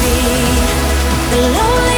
be. The lonely